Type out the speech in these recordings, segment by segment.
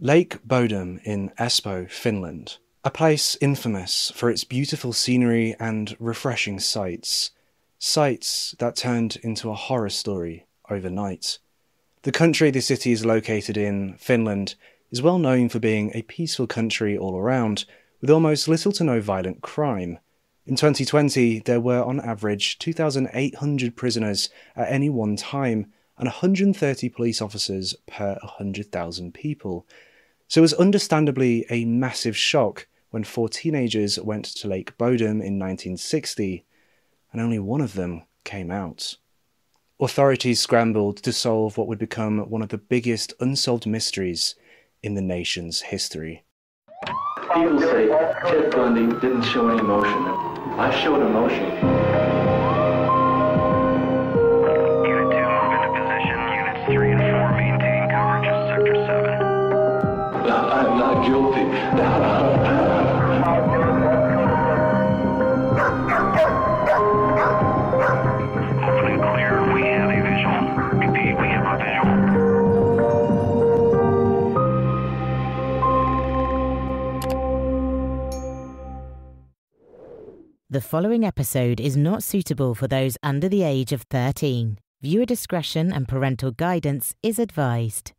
Lake Bodom in Espoo, Finland. A place infamous for its beautiful scenery and refreshing sights. Sights that turned into a horror story overnight. The country the city is located in, Finland, is well known for being a peaceful country all around, with almost little to no violent crime. In 2020, there were on average 2,800 prisoners at any one time and 130 police officers per 100,000 people. So it was understandably a massive shock when four teenagers went to Lake Bodom in 1960, and only one of them came out. Authorities scrambled to solve what would become one of the biggest unsolved mysteries in the nation's history. People say Ted Bundy didn't show any emotion. I showed emotion. Guilty. Opening clear. We have a visual. Repeat, we have a visual. The following episode is not suitable for those under the age of 13. Viewer discretion and parental guidance is advised.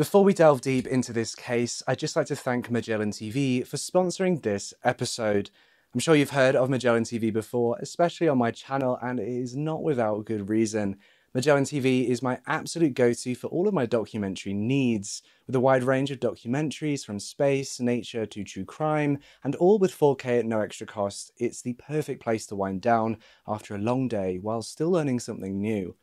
Before we delve deep into this case, I'd just like to thank Magellan TV for sponsoring this episode. I'm sure you've heard of Magellan TV before, especially on my channel, and it is not without good reason. Magellan TV is my absolute go to for all of my documentary needs, with a wide range of documentaries from space, nature to true crime, and all with 4K at no extra cost. It's the perfect place to wind down after a long day while still learning something new.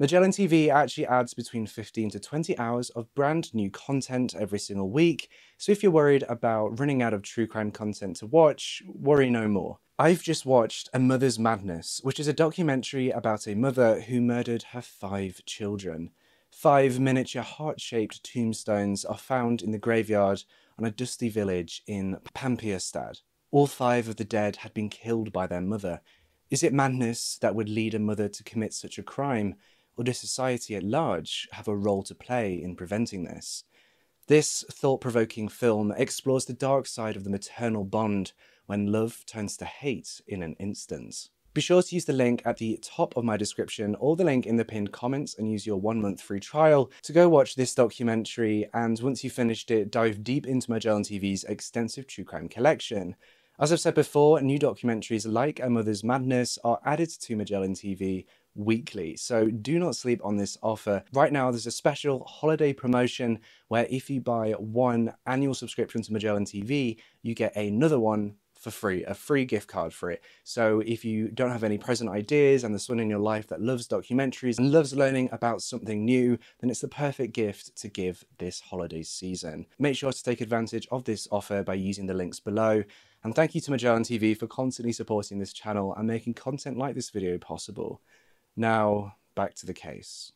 Magellan TV actually adds between 15 to 20 hours of brand new content every single week, so if you're worried about running out of true crime content to watch, worry no more. I've just watched A Mother's Madness, which is a documentary about a mother who murdered her five children. Five miniature heart shaped tombstones are found in the graveyard on a dusty village in Pampiastad. All five of the dead had been killed by their mother. Is it madness that would lead a mother to commit such a crime? Or does society at large have a role to play in preventing this? This thought provoking film explores the dark side of the maternal bond when love turns to hate in an instant. Be sure to use the link at the top of my description or the link in the pinned comments and use your one month free trial to go watch this documentary. And once you've finished it, dive deep into Magellan TV's extensive true crime collection. As I've said before, new documentaries like A Mother's Madness are added to Magellan TV weekly. So do not sleep on this offer. Right now, there's a special holiday promotion where if you buy one annual subscription to Magellan TV, you get another one for free, a free gift card for it. So if you don't have any present ideas and there's someone in your life that loves documentaries and loves learning about something new, then it's the perfect gift to give this holiday season. Make sure to take advantage of this offer by using the links below. And thank you to Magellan TV for constantly supporting this channel and making content like this video possible. Now, back to the case.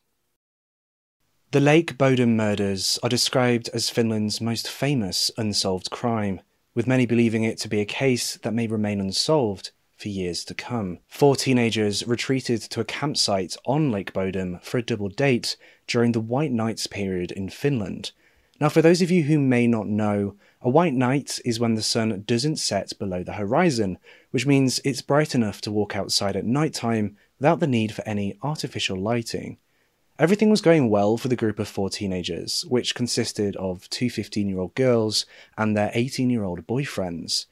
The Lake Bodom murders are described as Finland's most famous unsolved crime, with many believing it to be a case that may remain unsolved for years to come. Four teenagers retreated to a campsite on Lake Bodom for a double date during the White Nights period in Finland. Now, for those of you who may not know, a white night is when the sun doesn't set below the horizon, which means it's bright enough to walk outside at night time without the need for any artificial lighting. Everything was going well for the group of four teenagers, which consisted of two 15 year old girls and their 18 year old boyfriends.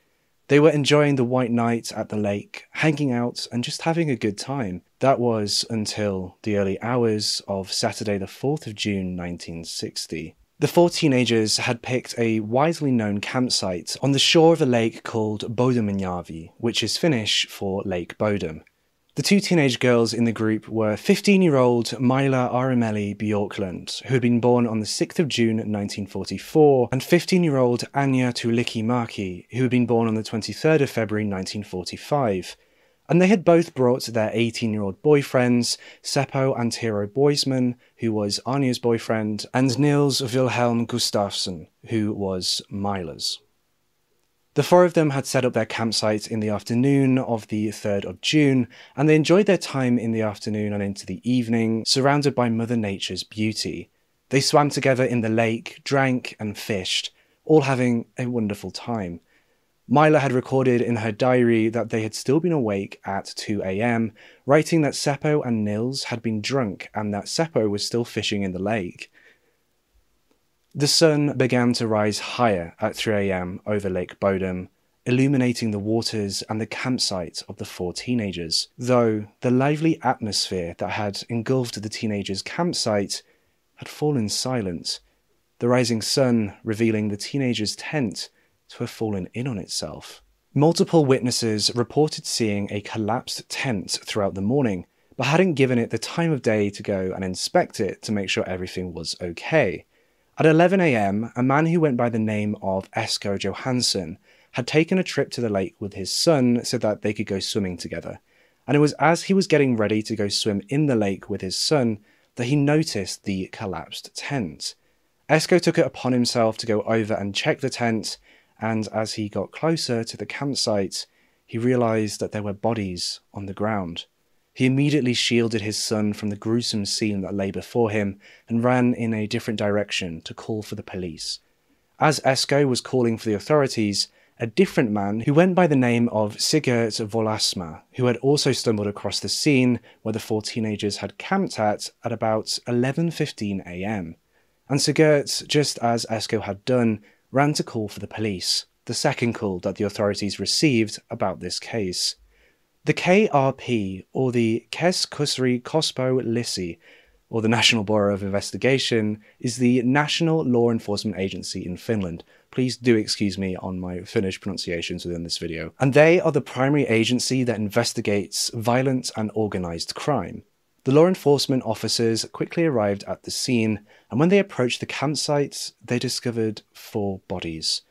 They were enjoying the white night at the lake, hanging out, and just having a good time. That was until the early hours of Saturday, the 4th of June 1960. The four teenagers had picked a widely known campsite on the shore of a lake called Bodominjärvi, which is Finnish for Lake Bodom. The two teenage girls in the group were 15 year old Myla Arimeli Bjorklund, who had been born on the 6th of June 1944, and 15 year old Anya Tuliki Maki, who had been born on the 23rd of February 1945. And they had both brought their 18 year old boyfriends, Seppo Antero Boisman, who was Anya's boyfriend, and Nils Wilhelm Gustafsson, who was Mila's. The four of them had set up their campsite in the afternoon of the 3rd of June, and they enjoyed their time in the afternoon and into the evening, surrounded by Mother Nature's beauty. They swam together in the lake, drank, and fished, all having a wonderful time. Myla had recorded in her diary that they had still been awake at 2 am, writing that Seppo and Nils had been drunk and that Seppo was still fishing in the lake. The sun began to rise higher at 3 am over Lake Bodom, illuminating the waters and the campsite of the four teenagers, though the lively atmosphere that had engulfed the teenagers' campsite had fallen silent, the rising sun revealing the teenagers' tent to have fallen in on itself. Multiple witnesses reported seeing a collapsed tent throughout the morning, but hadn't given it the time of day to go and inspect it to make sure everything was okay. At 11am, a man who went by the name of Esko Johansson had taken a trip to the lake with his son so that they could go swimming together. And it was as he was getting ready to go swim in the lake with his son that he noticed the collapsed tent. Esko took it upon himself to go over and check the tent, and as he got closer to the campsite, he realized that there were bodies on the ground. He immediately shielded his son from the gruesome scene that lay before him and ran in a different direction to call for the police. As Esko was calling for the authorities, a different man who went by the name of Sigurd Volasma, who had also stumbled across the scene where the four teenagers had camped at at about 11:15 a.m. And Sigurd, just as Esko had done, ran to call for the police, the second call that the authorities received about this case. The KRP, or the Keskusrikospoliisi, or the National Bureau of Investigation, is the national law enforcement agency in Finland. Please do excuse me on my Finnish pronunciations within this video. And they are the primary agency that investigates violent and organized crime. The law enforcement officers quickly arrived at the scene, and when they approached the campsite, they discovered four bodies.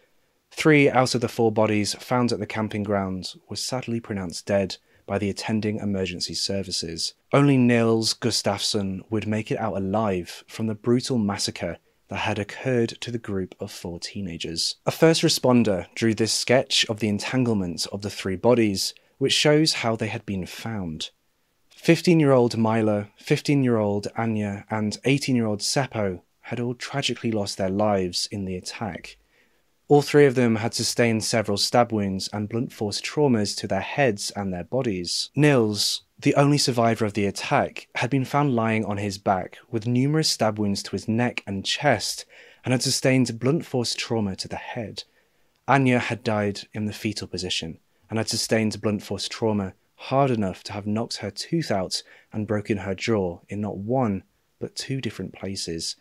Three out of the four bodies found at the camping ground were sadly pronounced dead by the attending emergency services. Only Nils Gustafsson would make it out alive from the brutal massacre that had occurred to the group of four teenagers. A first responder drew this sketch of the entanglement of the three bodies, which shows how they had been found. 15 year old Milo, 15 year old Anya, and 18 year old Seppo had all tragically lost their lives in the attack. All three of them had sustained several stab wounds and blunt force traumas to their heads and their bodies. Nils, the only survivor of the attack, had been found lying on his back with numerous stab wounds to his neck and chest and had sustained blunt force trauma to the head. Anya had died in the fetal position and had sustained blunt force trauma hard enough to have knocked her tooth out and broken her jaw in not one, but two different places.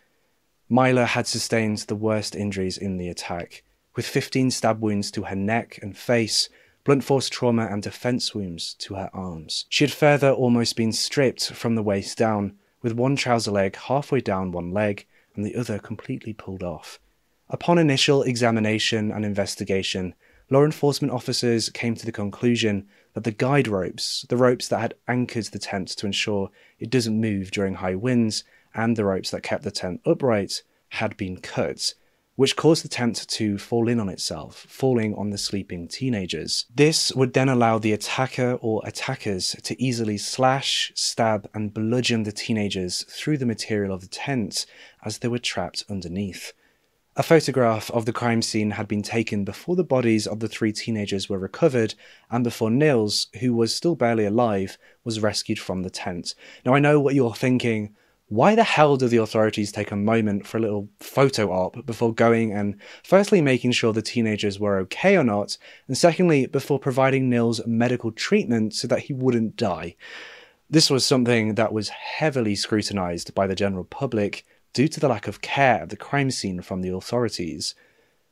Myla had sustained the worst injuries in the attack, with 15 stab wounds to her neck and face, blunt force trauma and defense wounds to her arms. She had further almost been stripped from the waist down, with one trouser leg halfway down one leg and the other completely pulled off. Upon initial examination and investigation, law enforcement officers came to the conclusion that the guide ropes, the ropes that had anchored the tent to ensure it doesn't move during high winds, and the ropes that kept the tent upright, had been cut, which caused the tent to fall in on itself, falling on the sleeping teenagers. This would then allow the attacker or attackers to easily slash, stab, and bludgeon the teenagers through the material of the tent as they were trapped underneath. A photograph of the crime scene had been taken before the bodies of the three teenagers were recovered and before Nils, who was still barely alive, was rescued from the tent. Now, I know what you're thinking. Why the hell do the authorities take a moment for a little photo op before going and firstly making sure the teenagers were okay or not, and secondly, before providing Nils medical treatment so that he wouldn't die? This was something that was heavily scrutinized by the general public due to the lack of care at the crime scene from the authorities.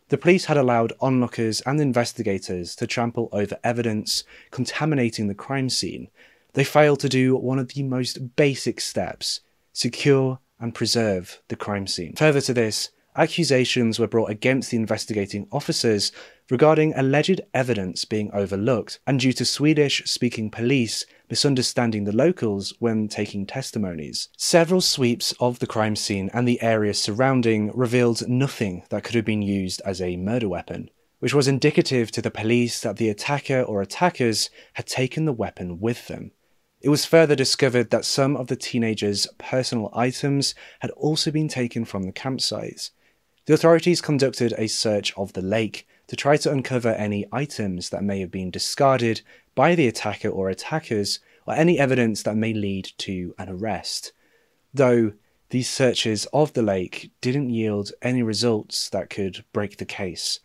The police had allowed onlookers and investigators to trample over evidence, contaminating the crime scene. They failed to do one of the most basic steps secure and preserve the crime scene. Further to this, accusations were brought against the investigating officers regarding alleged evidence being overlooked, and due to Swedish speaking police misunderstanding the locals when taking testimonies. Several sweeps of the crime scene and the area surrounding revealed nothing that could have been used as a murder weapon, which was indicative to the police that the attacker or attackers had taken the weapon with them. It was further discovered that some of the teenagers' personal items had also been taken from the campsite. The authorities conducted a search of the lake to try to uncover any items that may have been discarded by the attacker or attackers, or any evidence that may lead to an arrest. Though these searches of the lake didn't yield any results that could break the case.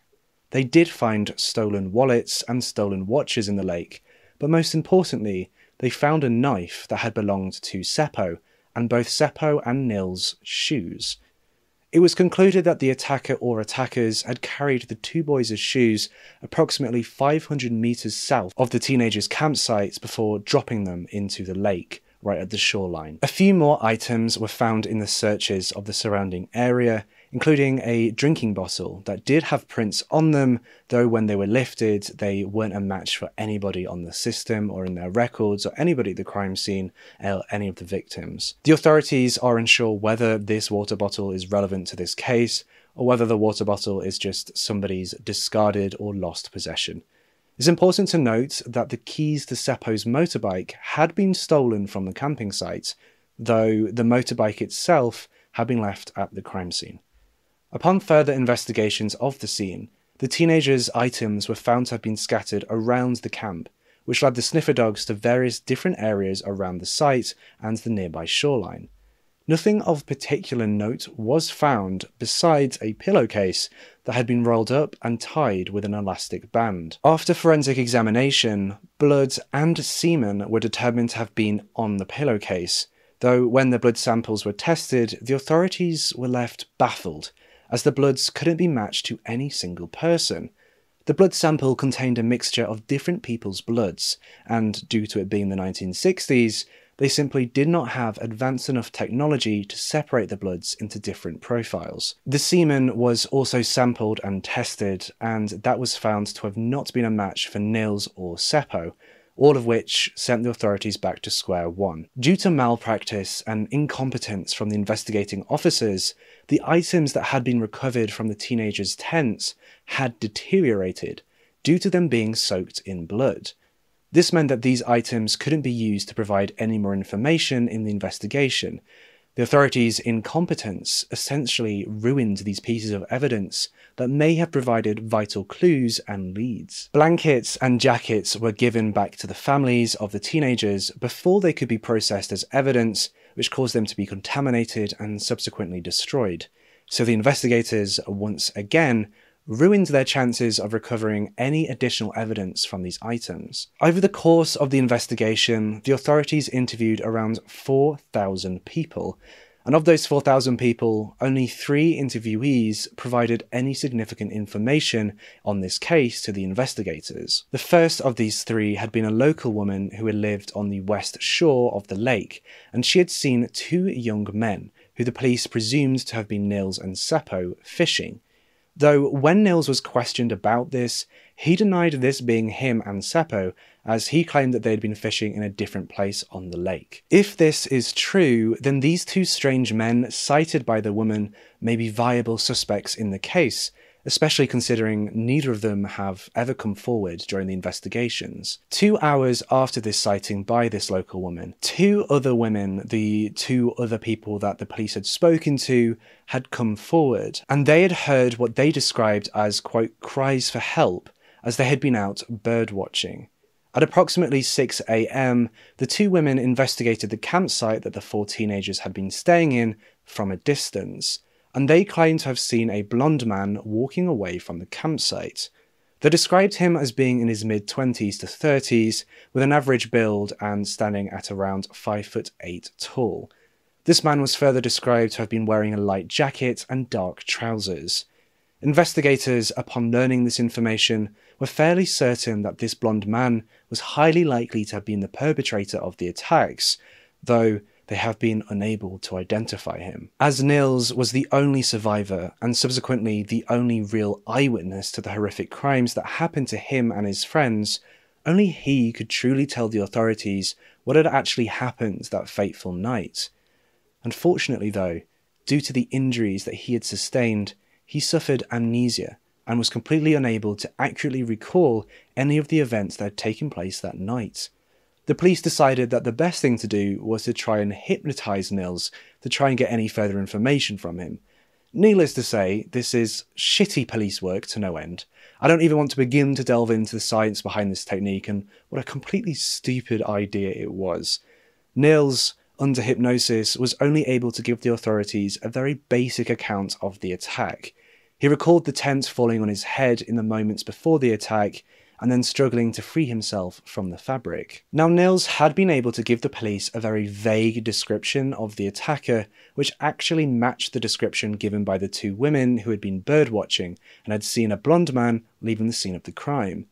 They did find stolen wallets and stolen watches in the lake, but most importantly, they found a knife that had belonged to Seppo, and both Seppo and Nils' shoes. It was concluded that the attacker or attackers had carried the two boys' shoes approximately 500 meters south of the teenagers' campsite before dropping them into the lake right at the shoreline. A few more items were found in the searches of the surrounding area, including a drinking bottle that did have prints on them, though when they were lifted, they weren't a match for anybody on the system or in their records or anybody at the crime scene or any of the victims. The authorities are unsure whether this water bottle is relevant to this case or whether the water bottle is just somebody's discarded or lost possession. It's important to note that the keys to Seppo's motorbike had been stolen from the camping site, though the motorbike itself had been left at the crime scene. Upon further investigations of the scene, the teenagers' items were found to have been scattered around the camp, which led the sniffer dogs to various different areas around the site and the nearby shoreline. Nothing of particular note was found besides a pillowcase that had been rolled up and tied with an elastic band. After forensic examination, blood and semen were determined to have been on the pillowcase, though when the blood samples were tested, the authorities were left baffled, as the bloods couldn't be matched to any single person. The blood sample contained a mixture of different people's bloods, and due to it being the 1960s, they simply did not have advanced enough technology to separate the bloods into different profiles. The semen was also sampled and tested, and that was found to have not been a match for Nils or Seppo, all of which sent the authorities back to square one. Due to malpractice and incompetence from the investigating officers, the items that had been recovered from the teenagers' tents had deteriorated due to them being soaked in blood. This meant that these items couldn't be used to provide any more information in the investigation. The authorities' incompetence essentially ruined these pieces of evidence that may have provided vital clues and leads. Blankets and jackets were given back to the families of the teenagers before they could be processed as evidence, which caused them to be contaminated and subsequently destroyed. So the investigators once again ruined their chances of recovering any additional evidence from these items. Over the course of the investigation, the authorities interviewed around 4,000 people, and of those 4,000 people, only three interviewees provided any significant information on this case to the investigators. The first of these three had been a local woman who had lived on the west shore of the lake, and she had seen two young men, who the police presumed to have been Nils and Seppo, fishing. Though when Nils was questioned about this, he denied this being him and Seppo, as he claimed that they had been fishing in a different place on the lake. If this is true, then these two strange men cited by the woman may be viable suspects in the case, especially considering neither of them have ever come forward during the investigations. Two hours after this sighting by this local woman, two other women, the two other people that the police had spoken to, had come forward, and they had heard what they described as, quote, cries for help as they had been out bird watching. At approximately 6 am, the two women investigated the campsite that the four teenagers had been staying in from a distance and they claim to have seen a blonde man walking away from the campsite. They described him as being in his mid 20s to 30s, with an average build and standing at around 5 foot 8 tall. This man was further described to have been wearing a light jacket and dark trousers. Investigators, upon learning this information, were fairly certain that this blonde man was highly likely to have been the perpetrator of the attacks, though they have been unable to identify him. As Nils was the only survivor and subsequently the only real eyewitness to the horrific crimes that happened to him and his friends, only he could truly tell the authorities what had actually happened that fateful night. Unfortunately, though, due to the injuries that he had sustained, he suffered amnesia and was completely unable to accurately recall any of the events that had taken place that night. The police decided that the best thing to do was to try and hypnotize Nils to try and get any further information from him. Needless to say, this is shitty police work to no end. I don't even want to begin to delve into the science behind this technique and what a completely stupid idea it was. Nils, under hypnosis, was only able to give the authorities a very basic account of the attack. He recalled the tent falling on his head in the moments before the attack and then struggling to free himself from the fabric. Now, Nils had been able to give the police a very vague description of the attacker, which actually matched the description given by the two women who had been birdwatching and had seen a blonde man leaving the scene of the crime.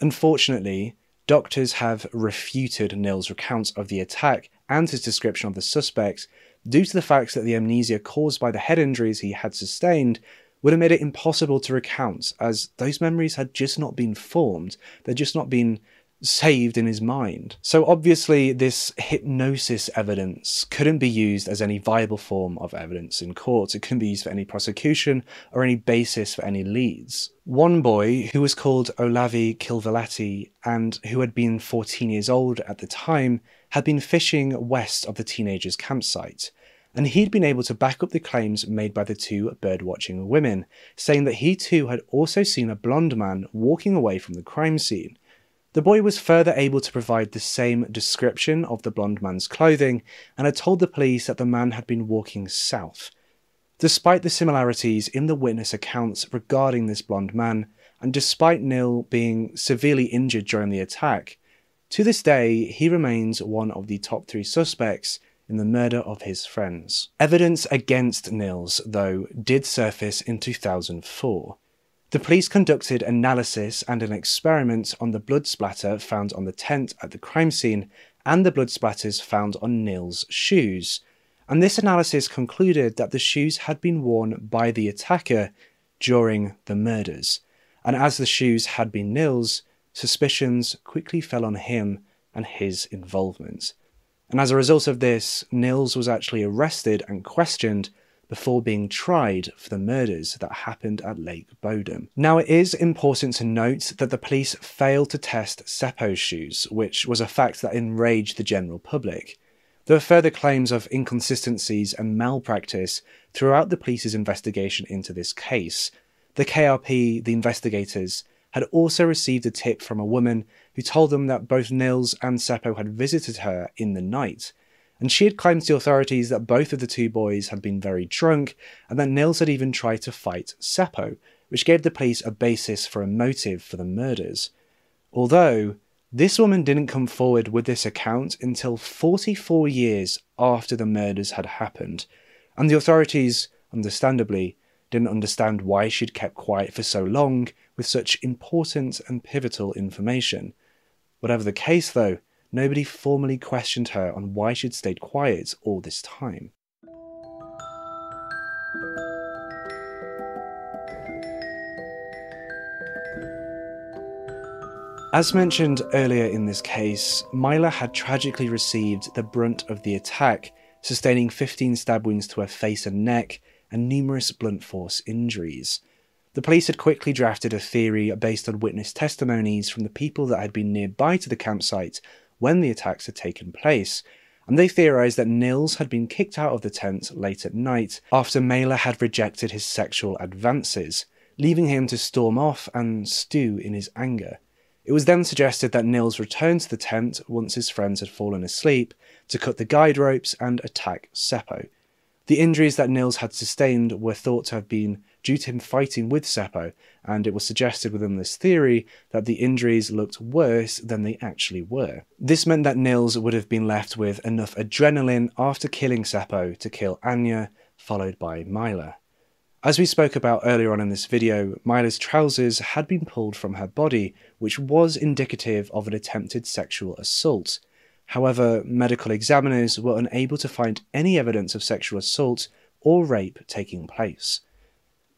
Unfortunately, doctors have refuted Nils' recounts of the attack and his description of the suspects due to the fact that the amnesia caused by the head injuries he had sustained would have made it impossible to recount, as those memories had just not been formed, they'd just not been saved in his mind. So obviously, this hypnosis evidence couldn't be used as any viable form of evidence in court. It couldn't be used for any prosecution or any basis for any leads. One boy, who was called Olavi Kilvalati and who had been 14 years old at the time, had been fishing west of the teenager's campsite and he'd been able to back up the claims made by the two birdwatching women, saying that he too had also seen a blonde man walking away from the crime scene. The boy was further able to provide the same description of the blonde man's clothing and had told the police that the man had been walking south. Despite the similarities in the witness accounts regarding this blonde man, and despite Neil being severely injured during the attack, to this day he remains one of the top three suspects in the murder of his friends. Evidence against Nils, though, did surface in 2004. The police conducted analysis and an experiment on the blood splatter found on the tent at the crime scene and the blood splatters found on Nils' shoes, and this analysis concluded that the shoes had been worn by the attacker during the murders. And as the shoes had been Nils, suspicions quickly fell on him and his involvement. And as a result of this, Nils was actually arrested and questioned before being tried for the murders that happened at Lake Bodom. Now, it is important to note that the police failed to test Seppo's shoes, which was a fact that enraged the general public. There were further claims of inconsistencies and malpractice throughout the police's investigation into this case. The KRP, the investigators, had also received a tip from a woman who told them that both Nils and Seppo had visited her in the night. And she had claimed to authorities that both of the two boys had been very drunk and that Nils had even tried to fight Seppo, which gave the police a basis for a motive for the murders. Although, this woman didn't come forward with this account until 44 years after the murders had happened, and the authorities, understandably, didn't understand why she'd kept quiet for so long with such important and pivotal information. Whatever the case, though, nobody formally questioned her on why she'd stayed quiet all this time. As mentioned earlier in this case, Mila had tragically received the brunt of the attack, sustaining 15 stab wounds to her face and neck and numerous blunt force injuries. The police had quickly drafted a theory based on witness testimonies from the people that had been nearby to the campsite when the attacks had taken place, and they theorized that Nils had been kicked out of the tent late at night after Mela had rejected his sexual advances, leaving him to storm off and stew in his anger. It was then suggested that Nils return to the tent once his friends had fallen asleep to cut the guide ropes and attack Seppo. The injuries that Nils had sustained were thought to have been due to him fighting with Seppo, and it was suggested within this theory that the injuries looked worse than they actually were. This meant that Nils would have been left with enough adrenaline after killing Seppo to kill Anya, followed by Mila. As we spoke about earlier on in this video, Mila's trousers had been pulled from her body, which was indicative of an attempted sexual assault. However, medical examiners were unable to find any evidence of sexual assault or rape taking place.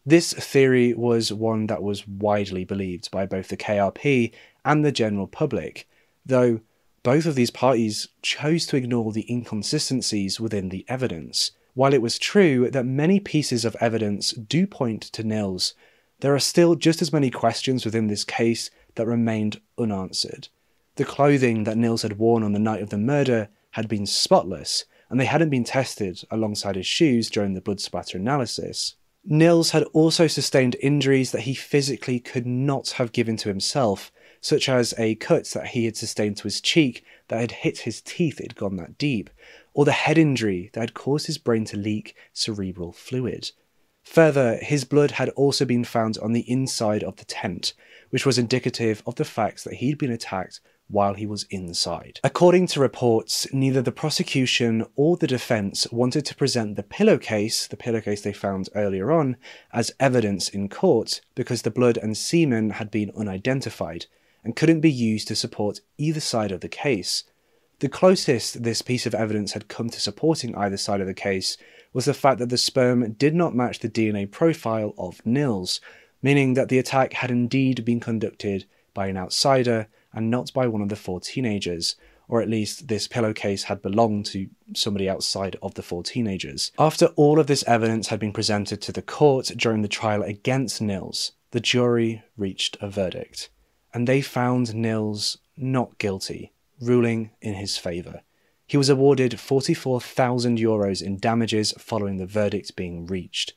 This theory was one that was widely believed by both the KRP and the general public, though both of these parties chose to ignore the inconsistencies within the evidence. While it was true that many pieces of evidence do point to Nils, there are still just as many questions within this case that remained unanswered. The clothing that Nils had worn on the night of the murder had been spotless, and they hadn't been tested alongside his shoes during the blood splatter analysis. Nils had also sustained injuries that he physically could not have given to himself, such as a cut that he had sustained to his cheek that had hit his teeth, it had gone that deep, or the head injury that had caused his brain to leak cerebral fluid. Further, his blood had also been found on the inside of the tent, which was indicative of the fact that he'd been attacked while he was inside. According to reports, neither the prosecution or the defense wanted to present the pillowcase, the pillowcase they found earlier on, as evidence in court because the blood and semen had been unidentified and couldn't be used to support either side of the case. The closest this piece of evidence had come to supporting either side of the case was the fact that the sperm did not match the DNA profile of Nils, meaning that the attack had indeed been conducted by an outsider and not by one of the four teenagers, or at least this pillowcase had belonged to somebody outside of the four teenagers. After all of this evidence had been presented to the court during the trial against Nils, the jury reached a verdict, and they found Nils not guilty, ruling in his favour. He was awarded 44,000 euros in damages following the verdict being reached.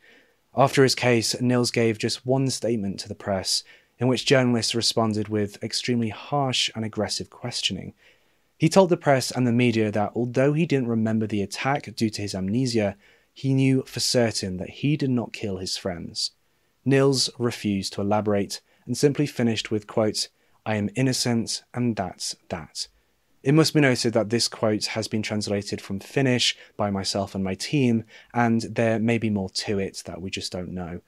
After his case, Nils gave just one statement to the press in which journalists responded with extremely harsh and aggressive questioning. He told the press and the media that although he didn't remember the attack due to his amnesia, he knew for certain that he did not kill his friends. Nils refused to elaborate and simply finished with, quote, I am innocent and that's that. It must be noted that this quote has been translated from Finnish by myself and my team, and there may be more to it that we just don't know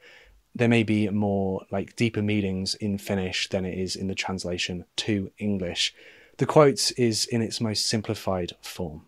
there may be more like deeper meanings in Finnish than it is in the translation to English. The quote is in its most simplified form.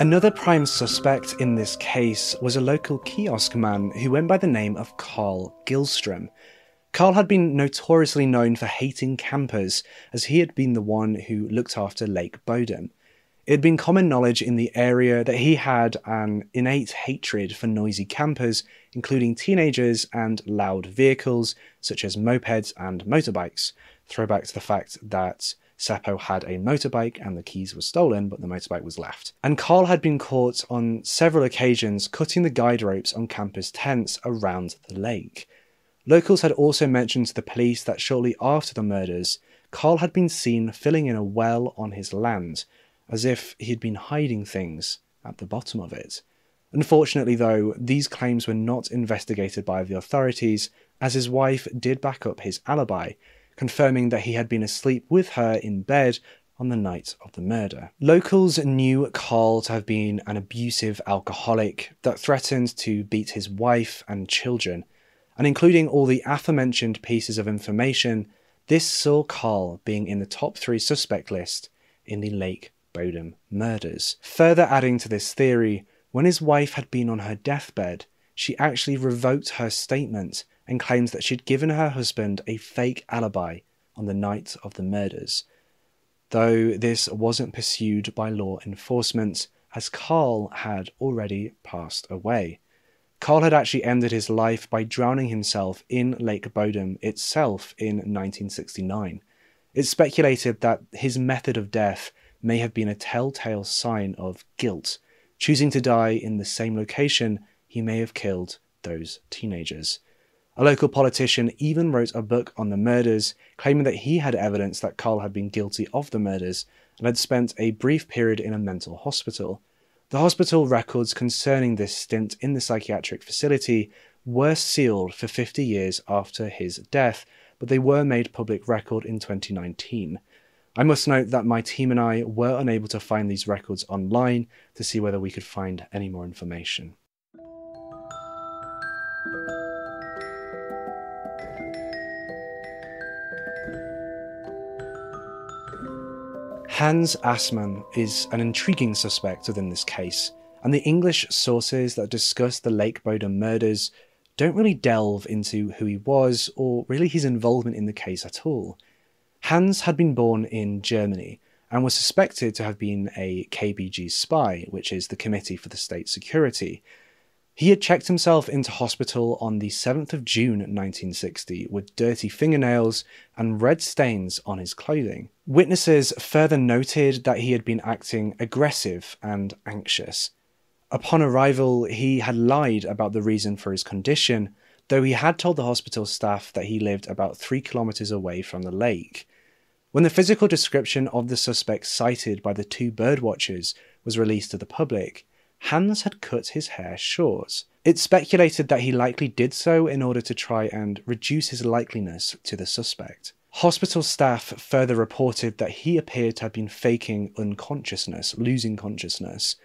Another prime suspect in this case was a local kiosk man who went by the name of Carl Gyllström. Carl had been notoriously known for hating campers, as he had been the one who looked after Lake Bodom. It had been common knowledge in the area that he had an innate hatred for noisy campers, including teenagers and loud vehicles such as mopeds and motorbikes. Throwback to the fact that Seppo had a motorbike and the keys were stolen, but the motorbike was left. And Carl had been caught on several occasions cutting the guide ropes on campers' tents around the lake. Locals had also mentioned to the police that shortly after the murders, Carl had been seen filling in a well on his land, as if he had been hiding things at the bottom of it. Unfortunately, though, these claims were not investigated by the authorities, as his wife did back up his alibi, confirming that he had been asleep with her in bed on the night of the murder. Locals knew Carl to have been an abusive alcoholic that threatened to beat his wife and children, and including all the aforementioned pieces of information, this saw Carl being in the top three suspect list in the Lake Bodom murders. Further adding to this theory, when his wife had been on her deathbed, she actually revoked her statement and claims that she'd given her husband a fake alibi on the night of the murders. Though this wasn't pursued by law enforcement, as Carl had already passed away. Carl had actually ended his life by drowning himself in Lake Bodom itself in 1969. It's speculated that his method of death may have been a telltale sign of guilt. Choosing to die in the same location, he may have killed those teenagers. A local politician even wrote a book on the murders, claiming that he had evidence that Carl had been guilty of the murders and had spent a brief period in a mental hospital. The hospital records concerning this stint in the psychiatric facility were sealed for 50 years after his death, but they were made public record in 2019. I must note that my team and I were unable to find these records online to see whether we could find any more information. Hans Assmann is an intriguing suspect within this case, and the English sources that discuss the Lake Bodom murders don't really delve into who he was or really his involvement in the case at all. Hans had been born in Germany and was suspected to have been a KBG spy, which is the Committee for the State Security. He had checked himself into hospital on the 7th of June 1960 with dirty fingernails and red stains on his clothing. Witnesses further noted that he had been acting aggressive and anxious. Upon arrival, he had lied about the reason for his condition, though he had told the hospital staff that he lived about three kilometres away from the lake. When the physical description of the suspect cited by the two birdwatchers was released to the public, Hans had cut his hair short. It's speculated that he likely did so in order to try and reduce his likeliness to the suspect. Hospital staff further reported that he appeared to have been faking unconsciousness, losing consciousness.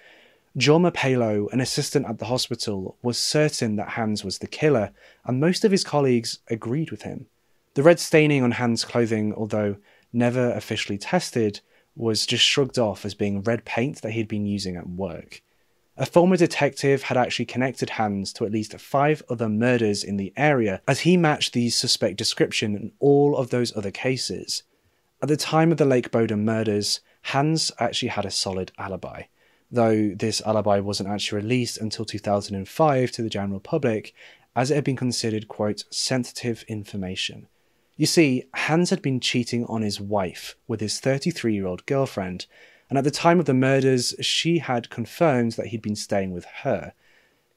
Jorma Palo, an assistant at the hospital, was certain that Hans was the killer, and most of his colleagues agreed with him. The red staining on Hans' clothing, although never officially tested, was just shrugged off as being red paint that he'd been using at work. A former detective had actually connected Hans to at least five other murders in the area, as he matched the suspect description in all of those other cases. At the time of the Lake Bodom murders, Hans actually had a solid alibi, though this alibi wasn't actually released until 2005 to the general public, as it had been considered, quote, sensitive information. You see, Hans had been cheating on his wife with his 33 year old girlfriend, and at the time of the murders, she had confirmed that he'd been staying with her.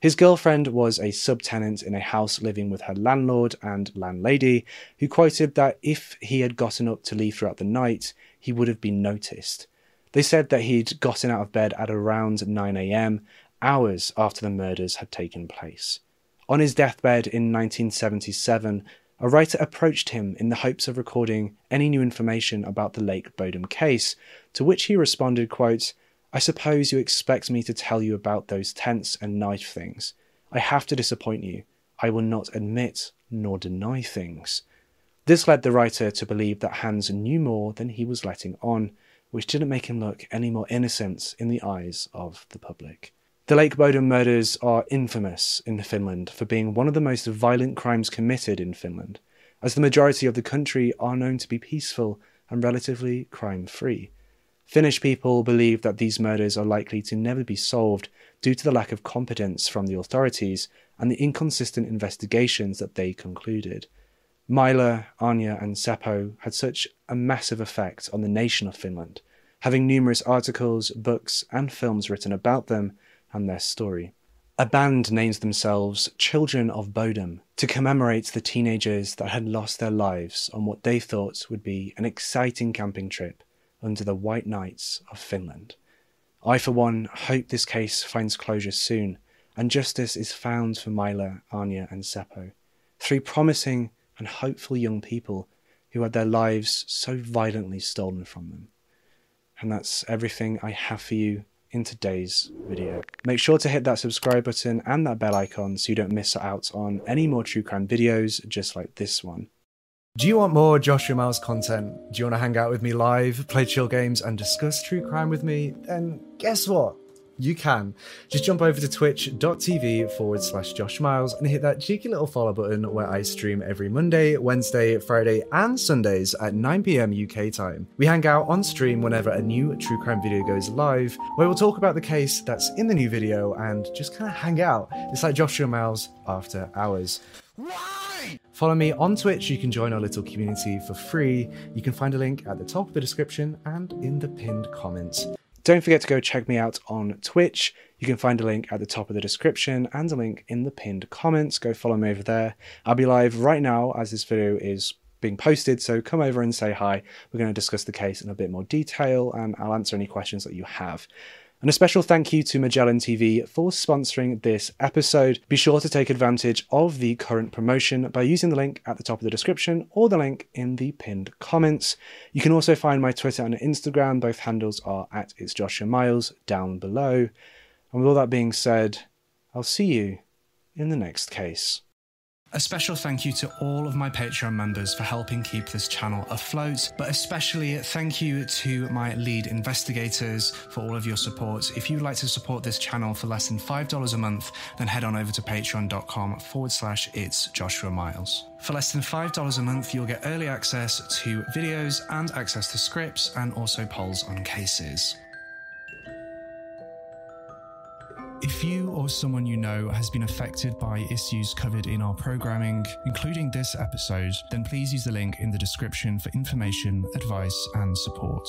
His girlfriend was a subtenant in a house living with her landlord and landlady, who quoted that if he had gotten up to leave throughout the night, he would have been noticed. They said that he'd gotten out of bed at around 9am, hours after the murders had taken place. On his deathbed in 1977, a writer approached him in the hopes of recording any new information about the Lake Bodom case, to which he responded, quote, I suppose you expect me to tell you about those tents and knife things. I have to disappoint you. I will not admit nor deny things. This led the writer to believe that Hans knew more than he was letting on, which didn't make him look any more innocent in the eyes of the public. The Lake Bodom murders are infamous in Finland for being one of the most violent crimes committed in Finland, as the majority of the country are known to be peaceful and relatively crime free. Finnish people believe that these murders are likely to never be solved due to the lack of competence from the authorities and the inconsistent investigations that they concluded. Mila, Anya, and Seppo had such a massive effect on the nation of Finland, having numerous articles, books, and films written about them and their story. A band names themselves Children of Bodom to commemorate the teenagers that had lost their lives on what they thought would be an exciting camping trip under the White Nights of Finland. I, for one, hope this case finds closure soon and justice is found for Mila, Anya, and Seppo, three promising and hopeful young people who had their lives so violently stolen from them. And that's everything I have for you in today's video. Make sure to hit that subscribe button and that bell icon so you don't miss out on any more true crime videos just like this one. Do you want more Joshua Miles content? Do you want to hang out with me live, play chill games, and discuss true crime with me? Then guess what? You can. Just jump over to twitch.tv forward slash Josh Miles and hit that cheeky little follow button where I stream every Monday, Wednesday, Friday, and Sundays at 9pm UK time. We hang out on stream whenever a new true crime video goes live, where we'll talk about the case that's in the new video and just kind of hang out. It's like Joshua Miles after hours. Follow me on Twitch. You can join our little community for free. You can find a link at the top of the description and in the pinned comments. Don't forget to go check me out on Twitch. You can find a link at the top of the description and a link in the pinned comments. Go follow me over there. I'll be live right now as this video is being posted, so come over and say hi. We're going to discuss the case in a bit more detail and I'll answer any questions that you have. And a special thank you to Magellan TV for sponsoring this episode. Be sure to take advantage of the current promotion by using the link at the top of the description or the link in the pinned comments. You can also find my Twitter and Instagram. Both handles are at It's Joshua Miles down below. And with all that being said, I'll see you in the next case. A special thank you to all of my Patreon members for helping keep this channel afloat, but especially thank you to my lead investigators for all of your support. If you'd like to support this channel for less than $5 a month, then head on over to patreon.com forward slash it's Joshua Miles. For less than $5 a month, you'll get early access to videos and access to scripts and also polls on cases. If you or someone you know has been affected by issues covered in our programming, including this episode, then please use the link in the description for information, advice, and support.